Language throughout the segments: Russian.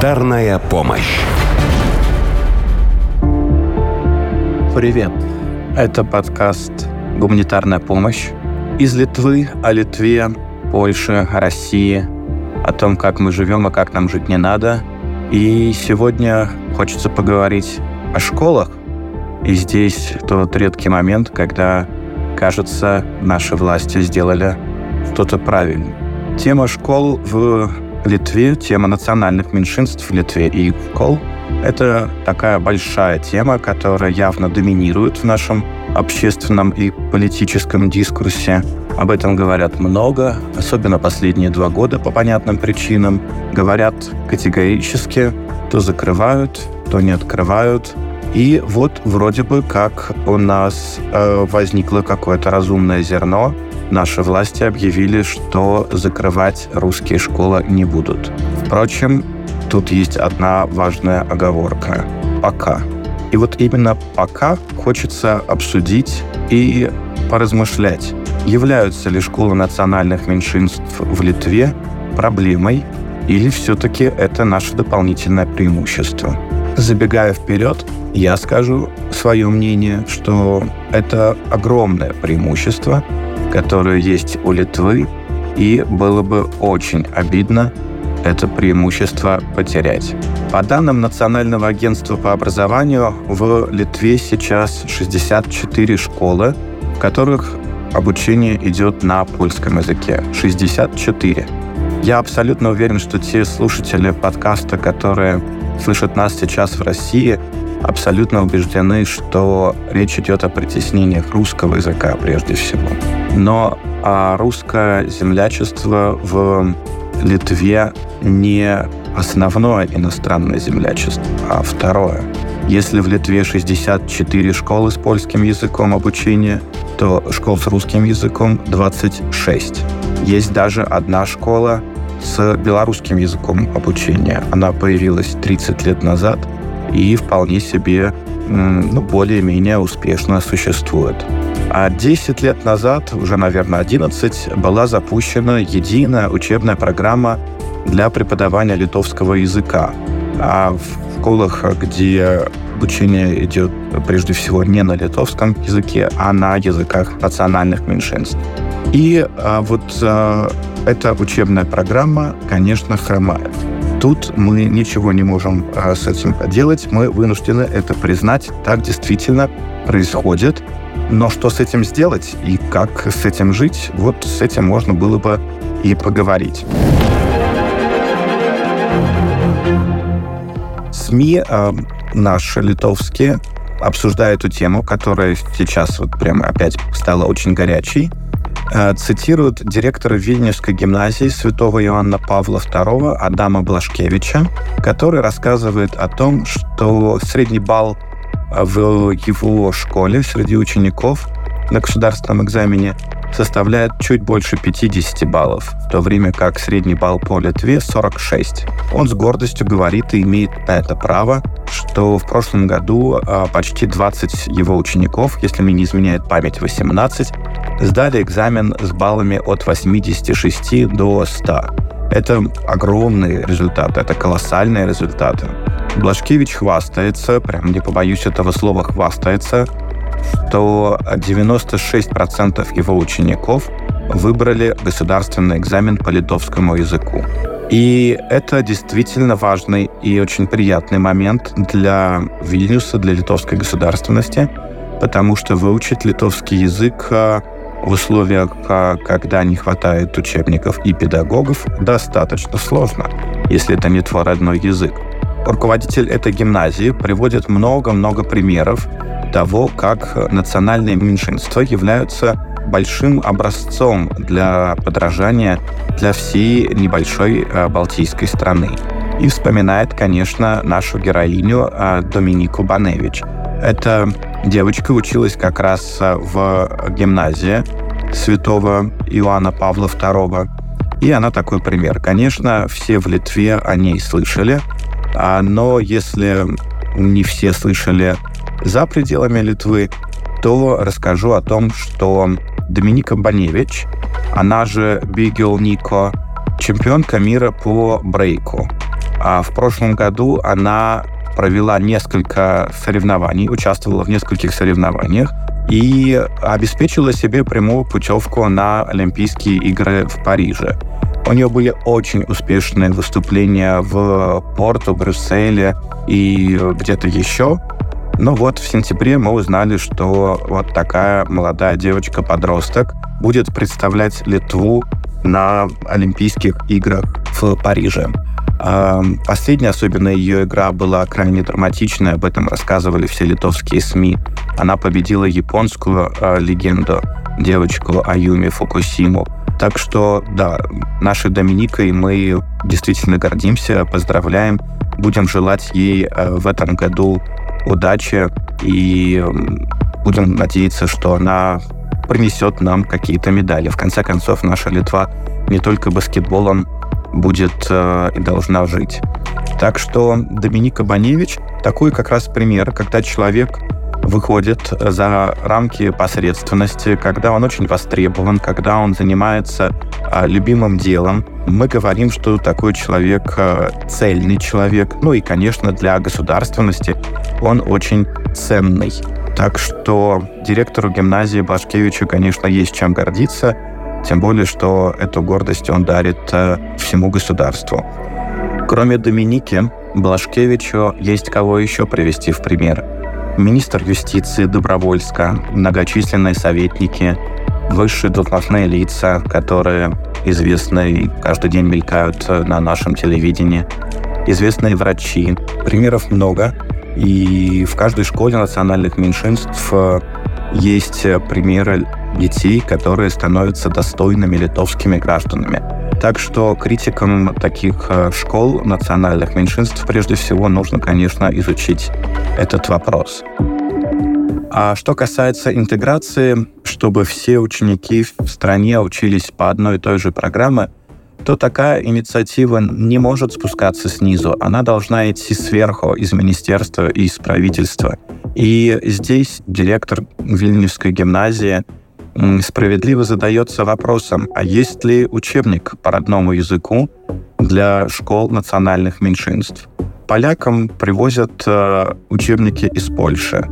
Гуманитарная помощь. Привет. Это подкаст «Гуманитарная помощь» из Литвы о Литве, Польше, России, о том, как мы живем и как нам жить не надо. И сегодня хочется поговорить о школах. И здесь тот редкий момент, когда, кажется, наши власти сделали что-то правильно. Тема школ в Литве, тема национальных меньшинств в Литве и школ — это такая большая тема, которая явно доминирует в нашем общественном и политическом дискурсе. Об этом говорят много, особенно последние два года по понятным причинам. Говорят категорически, то закрывают, то не открывают. И вот вроде бы как у нас э, возникло какое-то разумное зерно, наши власти объявили, что закрывать русские школы не будут. Впрочем, тут есть одна важная оговорка. Пока. И вот именно пока хочется обсудить и поразмышлять, являются ли школы национальных меньшинств в Литве проблемой или все-таки это наше дополнительное преимущество. Забегая вперед, я скажу свое мнение, что это огромное преимущество, которое есть у Литвы, и было бы очень обидно это преимущество потерять. По данным Национального агентства по образованию, в Литве сейчас 64 школы, в которых обучение идет на польском языке. 64. Я абсолютно уверен, что те слушатели подкаста, которые слышат нас сейчас в России, абсолютно убеждены, что речь идет о притеснениях русского языка прежде всего. Но а русское землячество в Литве не основное иностранное землячество, а второе. Если в Литве 64 школы с польским языком обучения, то школ с русским языком 26. Есть даже одна школа с белорусским языком обучения. Она появилась 30 лет назад и вполне себе ну, более-менее успешно существует. А 10 лет назад, уже, наверное, 11, была запущена единая учебная программа для преподавания литовского языка. А в школах, где обучение идет прежде всего не на литовском языке, а на языках национальных меньшинств. И а, вот а, эта учебная программа, конечно, хромает. Тут мы ничего не можем а, с этим поделать, мы вынуждены это признать. Так действительно происходит. Но что с этим сделать и как с этим жить, вот с этим можно было бы и поговорить. СМИ э, наши литовские обсуждают эту тему, которая сейчас вот прямо опять стала очень горячей. Э, цитируют директора Вильнюсской гимназии святого Иоанна Павла II Адама Блашкевича, который рассказывает о том, что средний балл в его школе среди учеников на государственном экзамене составляет чуть больше 50 баллов, в то время как средний балл по Литве 46. Он с гордостью говорит и имеет на это право, что в прошлом году а, почти 20 его учеников, если мне не изменяет память 18, сдали экзамен с баллами от 86 до 100. Это огромные результаты, это колоссальные результаты. Блашкевич хвастается, прям не побоюсь этого слова, хвастается, что 96% его учеников выбрали государственный экзамен по литовскому языку. И это действительно важный и очень приятный момент для Вильнюса, для литовской государственности, потому что выучить литовский язык а, в условиях, а, когда не хватает учебников и педагогов, достаточно сложно, если это не твой родной язык. Руководитель этой гимназии приводит много-много примеров того, как национальные меньшинства являются большим образцом для подражания для всей небольшой э, балтийской страны. И вспоминает, конечно, нашу героиню э, Доминику Баневич. Эта девочка училась как раз э, в гимназии святого Иоанна Павла II. И она такой пример. Конечно, все в Литве о ней слышали, а, но если не все слышали за пределами Литвы, то расскажу о том, что Доминика Баневич, она же Бигел Нико, чемпионка мира по брейку. А в прошлом году она провела несколько соревнований, участвовала в нескольких соревнованиях и обеспечила себе прямую путевку на Олимпийские игры в Париже. У нее были очень успешные выступления в Порту, Брюсселе и где-то еще. Но вот в сентябре мы узнали, что вот такая молодая девочка-подросток будет представлять Литву на Олимпийских играх в Париже. Последняя, особенно ее игра, была крайне драматичная, об этом рассказывали все литовские СМИ. Она победила японскую э, легенду, девочку Аюми Фукусиму. Так что, да, нашей Доминикой мы действительно гордимся, поздравляем. Будем желать ей э, в этом году удачи и будем надеяться, что она принесет нам какие-то медали. В конце концов, наша Литва не только баскетболом будет э, и должна жить. Так что Доминика Баневич такой как раз пример, когда человек выходит за рамки посредственности, когда он очень востребован, когда он занимается а, любимым делом. Мы говорим, что такой человек а, цельный человек. Ну и, конечно, для государственности он очень ценный. Так что директору гимназии Башкевичу, конечно, есть чем гордиться. Тем более, что эту гордость он дарит э, всему государству. Кроме Доминики, Блашкевичу есть кого еще привести в пример. Министр юстиции Добровольска, многочисленные советники, высшие должностные лица, которые известны и каждый день мелькают э, на нашем телевидении, известные врачи. Примеров много. И в каждой школе национальных меньшинств э, есть примеры детей, которые становятся достойными литовскими гражданами. Так что критикам таких э, школ национальных меньшинств прежде всего нужно, конечно, изучить этот вопрос. А что касается интеграции, чтобы все ученики в стране учились по одной и той же программе, то такая инициатива не может спускаться снизу. Она должна идти сверху, из министерства и из правительства. И здесь директор Вильнюсской гимназии справедливо задается вопросом, а есть ли учебник по родному языку для школ национальных меньшинств? Полякам привозят э, учебники из Польши.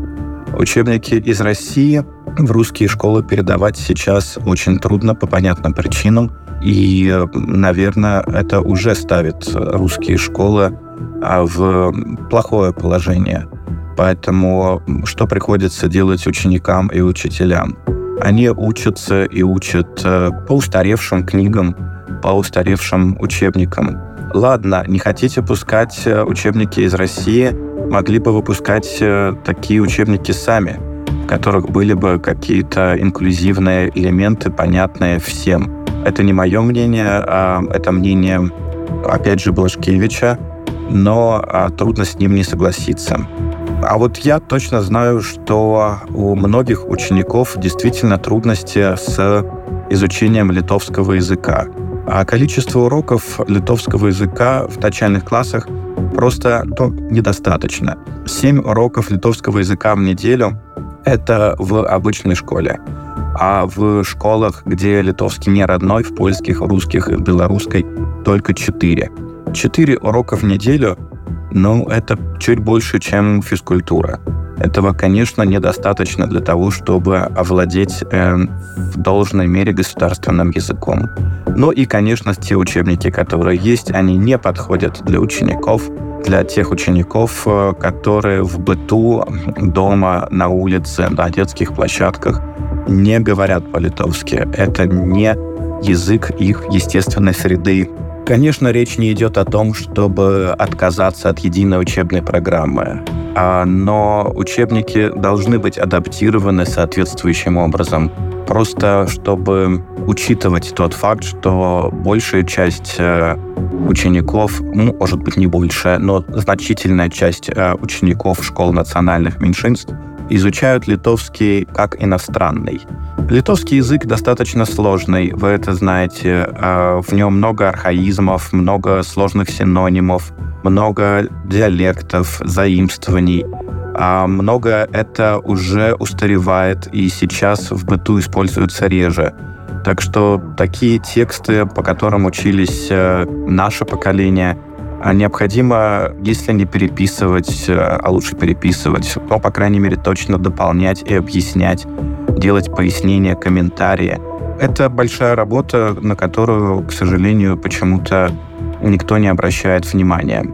Учебники из России в русские школы передавать сейчас очень трудно по понятным причинам. И, наверное, это уже ставит русские школы а, в плохое положение. Поэтому что приходится делать ученикам и учителям? Они учатся и учат э, по устаревшим книгам, по устаревшим учебникам. Ладно, не хотите пускать э, учебники из России, могли бы выпускать э, такие учебники сами, в которых были бы какие-то инклюзивные элементы, понятные всем. Это не мое мнение, а это мнение, опять же, Блажкевича, но а, трудно с ним не согласиться. А вот я точно знаю, что у многих учеников действительно трудности с изучением литовского языка. А количество уроков литовского языка в начальных классах просто ну, недостаточно. Семь уроков литовского языка в неделю — это в обычной школе. А в школах, где литовский не родной, в польских, русских и белорусской, только четыре. Четыре урока в неделю ну, это чуть больше, чем физкультура. Этого, конечно, недостаточно для того, чтобы овладеть э, в должной мере государственным языком. Ну и, конечно, те учебники, которые есть, они не подходят для учеников, для тех учеников, э, которые в быту, дома, на улице, на детских площадках не говорят по-литовски. Это не язык их естественной среды Конечно, речь не идет о том, чтобы отказаться от единой учебной программы, а, но учебники должны быть адаптированы соответствующим образом, просто чтобы учитывать тот факт, что большая часть э, учеников, ну, может быть, не большая, но значительная часть э, учеников школ национальных меньшинств изучают литовский как иностранный. Литовский язык достаточно сложный, вы это знаете. А, в нем много архаизмов, много сложных синонимов, много диалектов, заимствований. А много это уже устаревает и сейчас в быту используется реже. Так что такие тексты, по которым учились э, наше поколение, необходимо, если не переписывать, а лучше переписывать, но, по крайней мере, точно дополнять и объяснять, делать пояснения, комментарии. Это большая работа, на которую, к сожалению, почему-то никто не обращает внимания.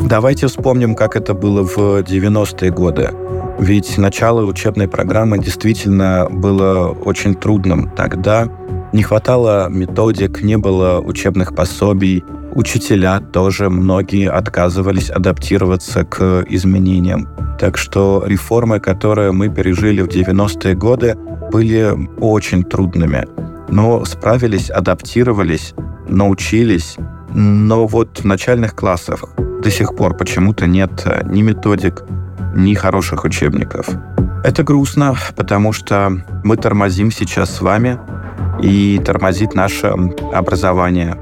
Давайте вспомним, как это было в 90-е годы. Ведь начало учебной программы действительно было очень трудным. Тогда не хватало методик, не было учебных пособий. Учителя тоже многие отказывались адаптироваться к изменениям. Так что реформы, которые мы пережили в 90-е годы, были очень трудными. Но справились, адаптировались, научились. Но вот в начальных классах до сих пор почему-то нет ни методик, ни хороших учебников. Это грустно, потому что мы тормозим сейчас с вами, и тормозит наше образование.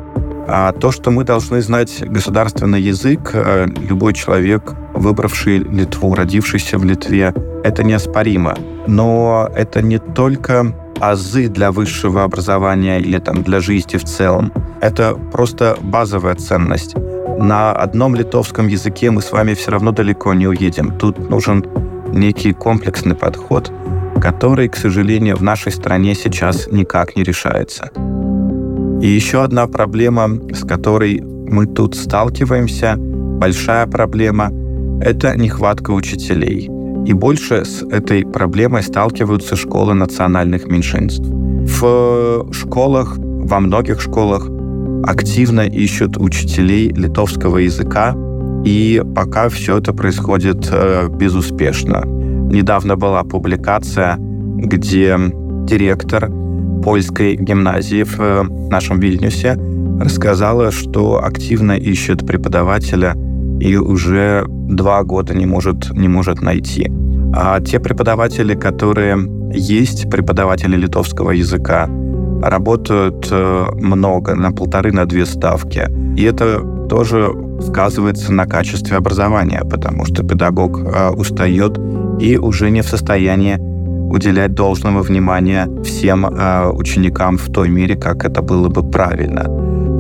А то, что мы должны знать государственный язык, э, любой человек, выбравший Литву, родившийся в Литве, это неоспоримо. Но это не только азы для высшего образования или там для жизни в целом. Это просто базовая ценность на одном литовском языке мы с вами все равно далеко не уедем. Тут нужен некий комплексный подход, который, к сожалению, в нашей стране сейчас никак не решается. И еще одна проблема, с которой мы тут сталкиваемся, большая проблема, это нехватка учителей. И больше с этой проблемой сталкиваются школы национальных меньшинств. В школах, во многих школах активно ищут учителей литовского языка, и пока все это происходит э, безуспешно. Недавно была публикация, где директор польской гимназии в э, нашем Вильнюсе рассказала, что активно ищет преподавателя и уже два года не может, не может найти. А те преподаватели, которые есть, преподаватели литовского языка, работают э, много, на полторы, на две ставки. И это тоже сказывается на качестве образования, потому что педагог э, устает и уже не в состоянии уделять должного внимания всем э, ученикам в той мере, как это было бы правильно.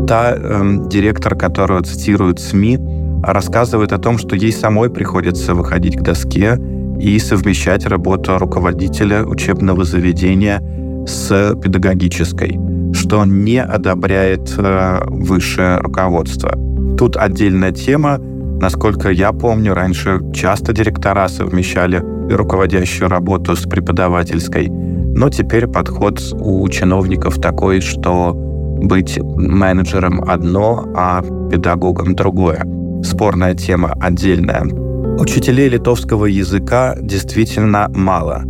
Та э, директор, которую цитируют СМИ, рассказывает о том, что ей самой приходится выходить к доске и совмещать работу руководителя учебного заведения с педагогической, что не одобряет э, высшее руководство. Тут отдельная тема. Насколько я помню, раньше часто директора совмещали руководящую работу с преподавательской, но теперь подход у чиновников такой, что быть менеджером одно, а педагогом другое. Спорная тема отдельная. Учителей литовского языка действительно мало.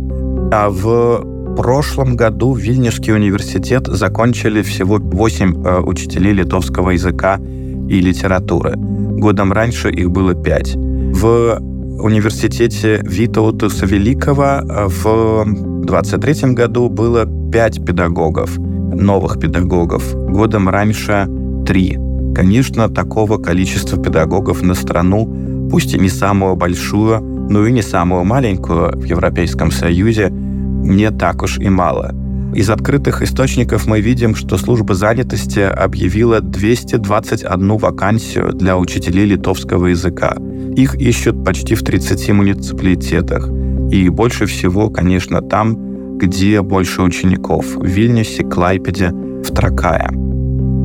А в прошлом году Вильнюсский университет закончили всего 8 э, учителей литовского языка и литературы. Годом раньше их было 5. В университете Витаута Великого в 23 году было 5 педагогов, новых педагогов. Годом раньше 3. Конечно, такого количества педагогов на страну, пусть и не самую большую, но и не самую маленькую в Европейском Союзе, не так уж и мало. Из открытых источников мы видим, что служба занятости объявила 221 вакансию для учителей литовского языка. Их ищут почти в 30 муниципалитетах. И больше всего, конечно, там, где больше учеников – в Вильнюсе, Клайпеде, в Тракае.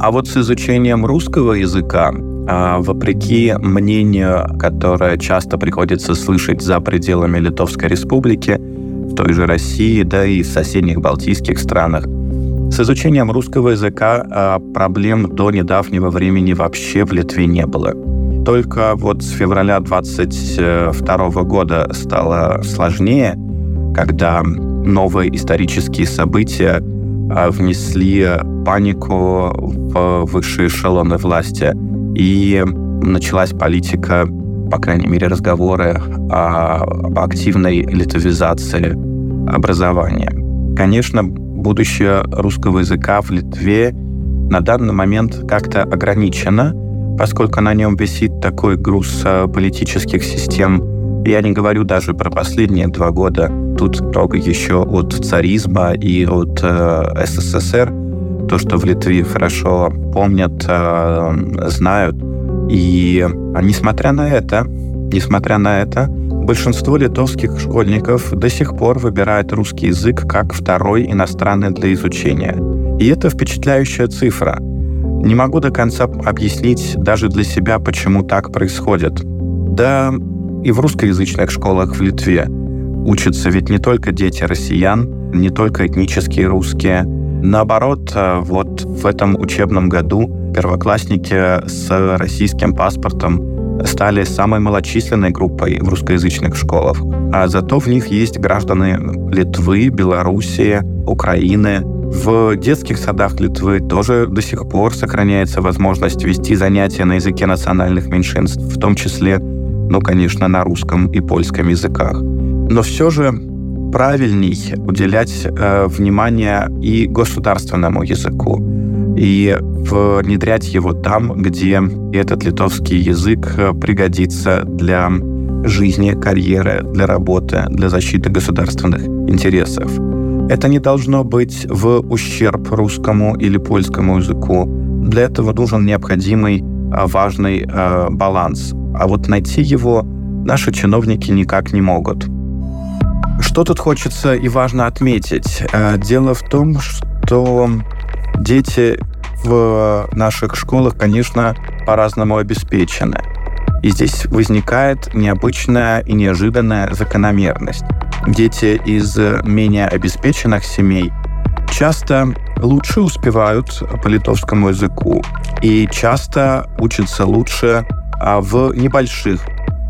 А вот с изучением русского языка а, вопреки мнению, которое часто приходится слышать за пределами Литовской Республики, той же России, да и в соседних балтийских странах. С изучением русского языка а, проблем до недавнего времени вообще в Литве не было. Только вот с февраля 22 года стало сложнее, когда новые исторические события а, внесли панику в высшие эшелоны власти, и началась политика по крайней мере, разговоры о, активной литвизации образования. Конечно, будущее русского языка в Литве на данный момент как-то ограничено, поскольку на нем висит такой груз э, политических систем. Я не говорю даже про последние два года. Тут много еще от царизма и от э, СССР. То, что в Литве хорошо помнят, э, знают – И несмотря на это, несмотря на это, большинство литовских школьников до сих пор выбирает русский язык как второй иностранный для изучения. И это впечатляющая цифра. Не могу до конца объяснить даже для себя, почему так происходит. Да и в русскоязычных школах в Литве учатся ведь не только дети россиян, не только этнические русские. Наоборот, э, вот в этом учебном году первоклассники с российским паспортом стали самой малочисленной группой в русскоязычных школах. А зато в них есть граждане Литвы, Белоруссии, Украины. В детских садах Литвы тоже до сих пор сохраняется возможность вести занятия на языке национальных меньшинств, в том числе, ну, конечно, на русском и польском языках. Но все же правильней уделять э, внимание и государственному языку, и внедрять его там, где этот литовский язык э, пригодится для жизни, карьеры, для работы, для защиты государственных интересов. Это не должно быть в ущерб русскому или польскому языку. Для этого нужен необходимый э, важный э, баланс. А вот найти его наши чиновники никак не могут. Что тут хочется и важно отметить? Э, дело в том, что дети в наших школах, конечно, по-разному обеспечены. И здесь возникает необычная и неожиданная закономерность. Дети из менее обеспеченных семей часто лучше успевают по литовскому языку и часто учатся лучше а, в небольших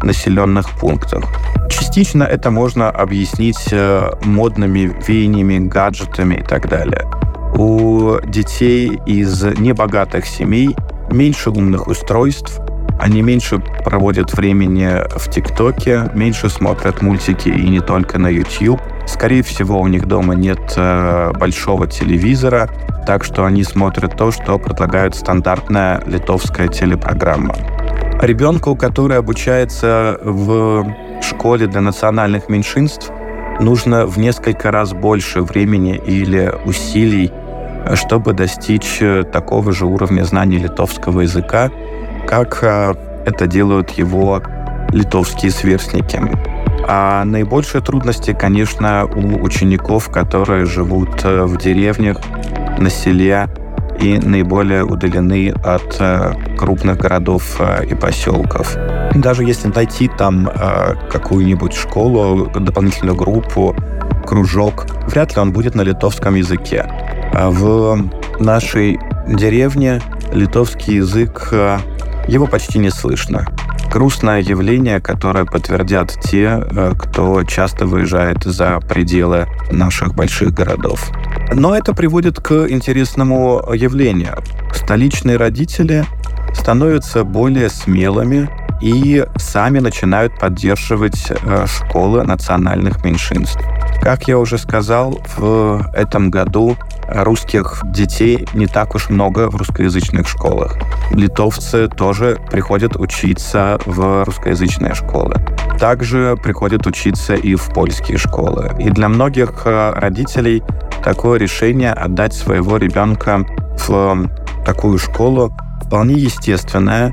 населенных пунктах. Частично это можно объяснить э, модными веяниями, гаджетами и так далее. У детей из небогатых семей меньше умных устройств, они меньше проводят времени в ТикТоке, меньше смотрят мультики и не только на YouTube. Скорее всего, у них дома нет э, большого телевизора, так что они смотрят то, что предлагает стандартная литовская телепрограмма. Ребенку, который обучается в школе для национальных меньшинств нужно в несколько раз больше времени или усилий, чтобы достичь э, такого же уровня знаний литовского языка, как э, это делают его литовские сверстники. А наибольшие трудности, конечно, у учеников, которые живут э, в деревнях, на селе, и наиболее удалены от крупных городов и поселков. Даже если найти там какую-нибудь школу, дополнительную группу, кружок, вряд ли он будет на литовском языке. А в нашей деревне литовский язык, его почти не слышно грустное явление, которое подтвердят те, э, кто часто выезжает за пределы наших больших городов. Но это приводит к интересному явлению. Столичные родители становятся более смелыми и сами начинают поддерживать школы национальных меньшинств. Как я уже сказал, в этом году русских детей не так уж много в русскоязычных школах. Литовцы тоже приходят учиться в русскоязычные школы. Также приходят учиться и в польские школы. И для многих э, родителей такое решение отдать своего ребенка в такую школу вполне естественное,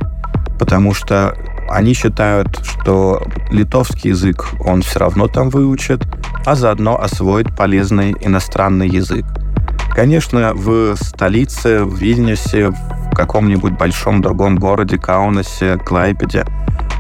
потому что они считают, что литовский язык он все равно там выучит, а заодно освоит полезный иностранный язык. Конечно, в столице, в Вильнюсе, в каком-нибудь большом другом городе, Каунасе, Клайпеде,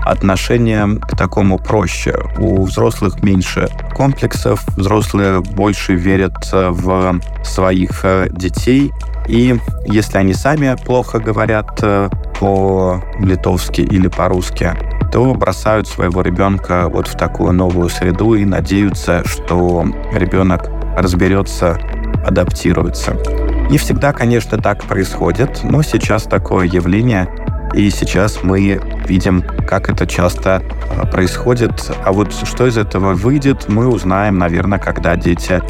отношение к такому проще. У взрослых меньше комплексов, взрослые больше верят в своих э, детей, и если они сами плохо говорят э, по-литовски или по-русски, то бросают своего ребенка вот в такую новую среду и надеются, что ребенок разберется, адаптируется. Не всегда, конечно, так происходит, но сейчас такое явление, и сейчас мы видим, как это часто а, происходит. А вот что из этого выйдет, мы узнаем, наверное, когда дети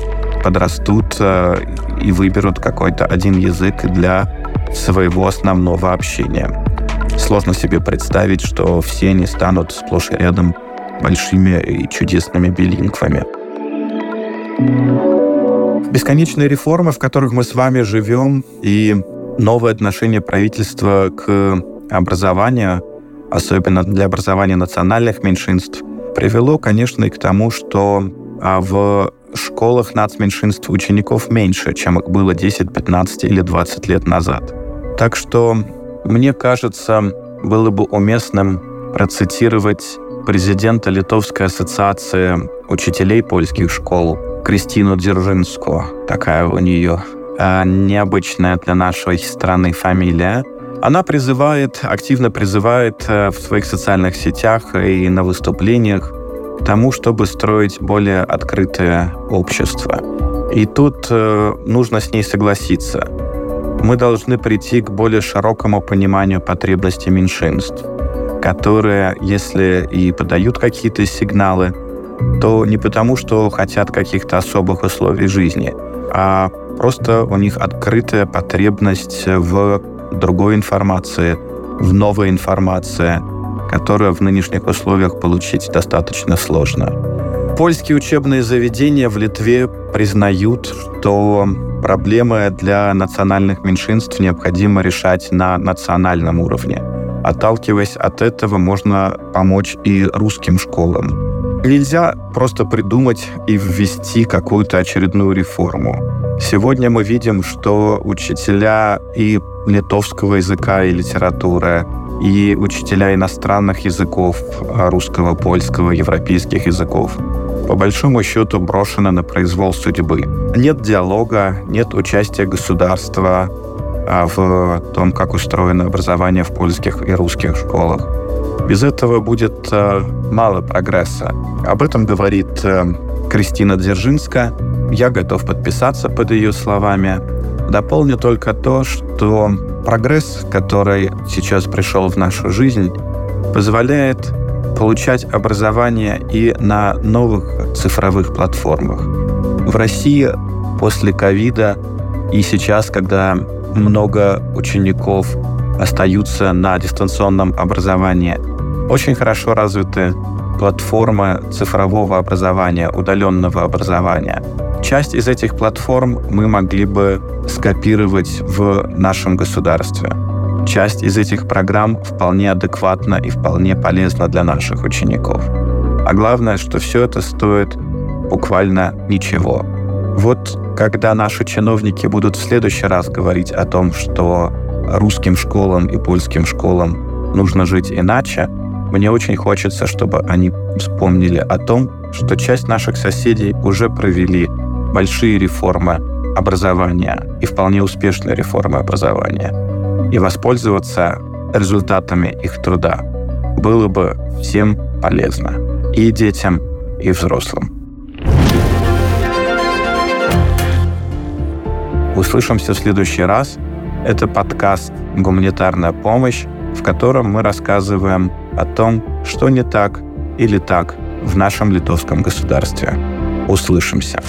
подрастут а, и выберут какой-то один язык для своего основного общения. Сложно себе представить, что все они станут сплошь и рядом большими и чудесными билингвами. Бесконечные реформы, в которых мы с вами живем, и новое отношение правительства к образования, особенно для образования национальных меньшинств, привело, конечно, и к тому, что а, в школах нацменьшинств учеников меньше, чем их было 10, 15 или 20 лет назад. Так что, мне кажется, было бы уместным процитировать президента Литовской ассоциации учителей польских школ Кристину Дзержинскую. Такая у нее э, необычная для нашей страны фамилия. Она призывает, активно призывает э, в своих социальных сетях и на выступлениях тому, чтобы строить более открытое общество. И тут э, нужно с ней согласиться. Мы должны прийти к более широкому пониманию потребностей меньшинств, которые, если и подают какие-то сигналы, то не потому, что хотят каких-то особых условий жизни, а просто у них открытая потребность в другой информации, в новой информации, которую в нынешних условиях получить достаточно сложно. Польские учебные заведения в Литве признают, что проблемы для национальных меньшинств необходимо решать на национальном уровне. Отталкиваясь от этого, можно помочь и русским школам. Нельзя просто придумать и ввести какую-то очередную реформу. Сегодня мы видим, что учителя и литовского языка и литературы, и учителя иностранных языков, а, русского, польского, европейских языков, по большому счету брошены на произвол судьбы. Нет диалога, нет участия государства а, в том, как устроено образование в польских и русских школах. Без этого будет а, мало прогресса. Об этом говорит Кристина Дзержинска. Я готов подписаться под ее словами. Дополню только то, что прогресс, который сейчас пришел в нашу жизнь, позволяет получать образование и на новых цифровых платформах. В России после ковида и сейчас, когда много учеников остаются на дистанционном образовании, очень хорошо развиты платформы цифрового образования, удаленного образования. Часть из этих платформ мы могли бы скопировать в нашем государстве. Часть из этих программ вполне адекватна и вполне полезна для наших учеников. А главное, что все это стоит буквально ничего. Вот когда наши чиновники будут в следующий раз говорить о том, что русским школам и польским школам нужно жить иначе, мне очень хочется, чтобы они вспомнили о том, что часть наших соседей уже провели большие реформы образования и вполне успешные реформы образования. И воспользоваться результатами их труда было бы всем полезно. И детям, и взрослым. Услышимся в следующий раз. Это подкаст «Гуманитарная помощь», в котором мы рассказываем о том, что не так или так в нашем литовском государстве. Услышимся.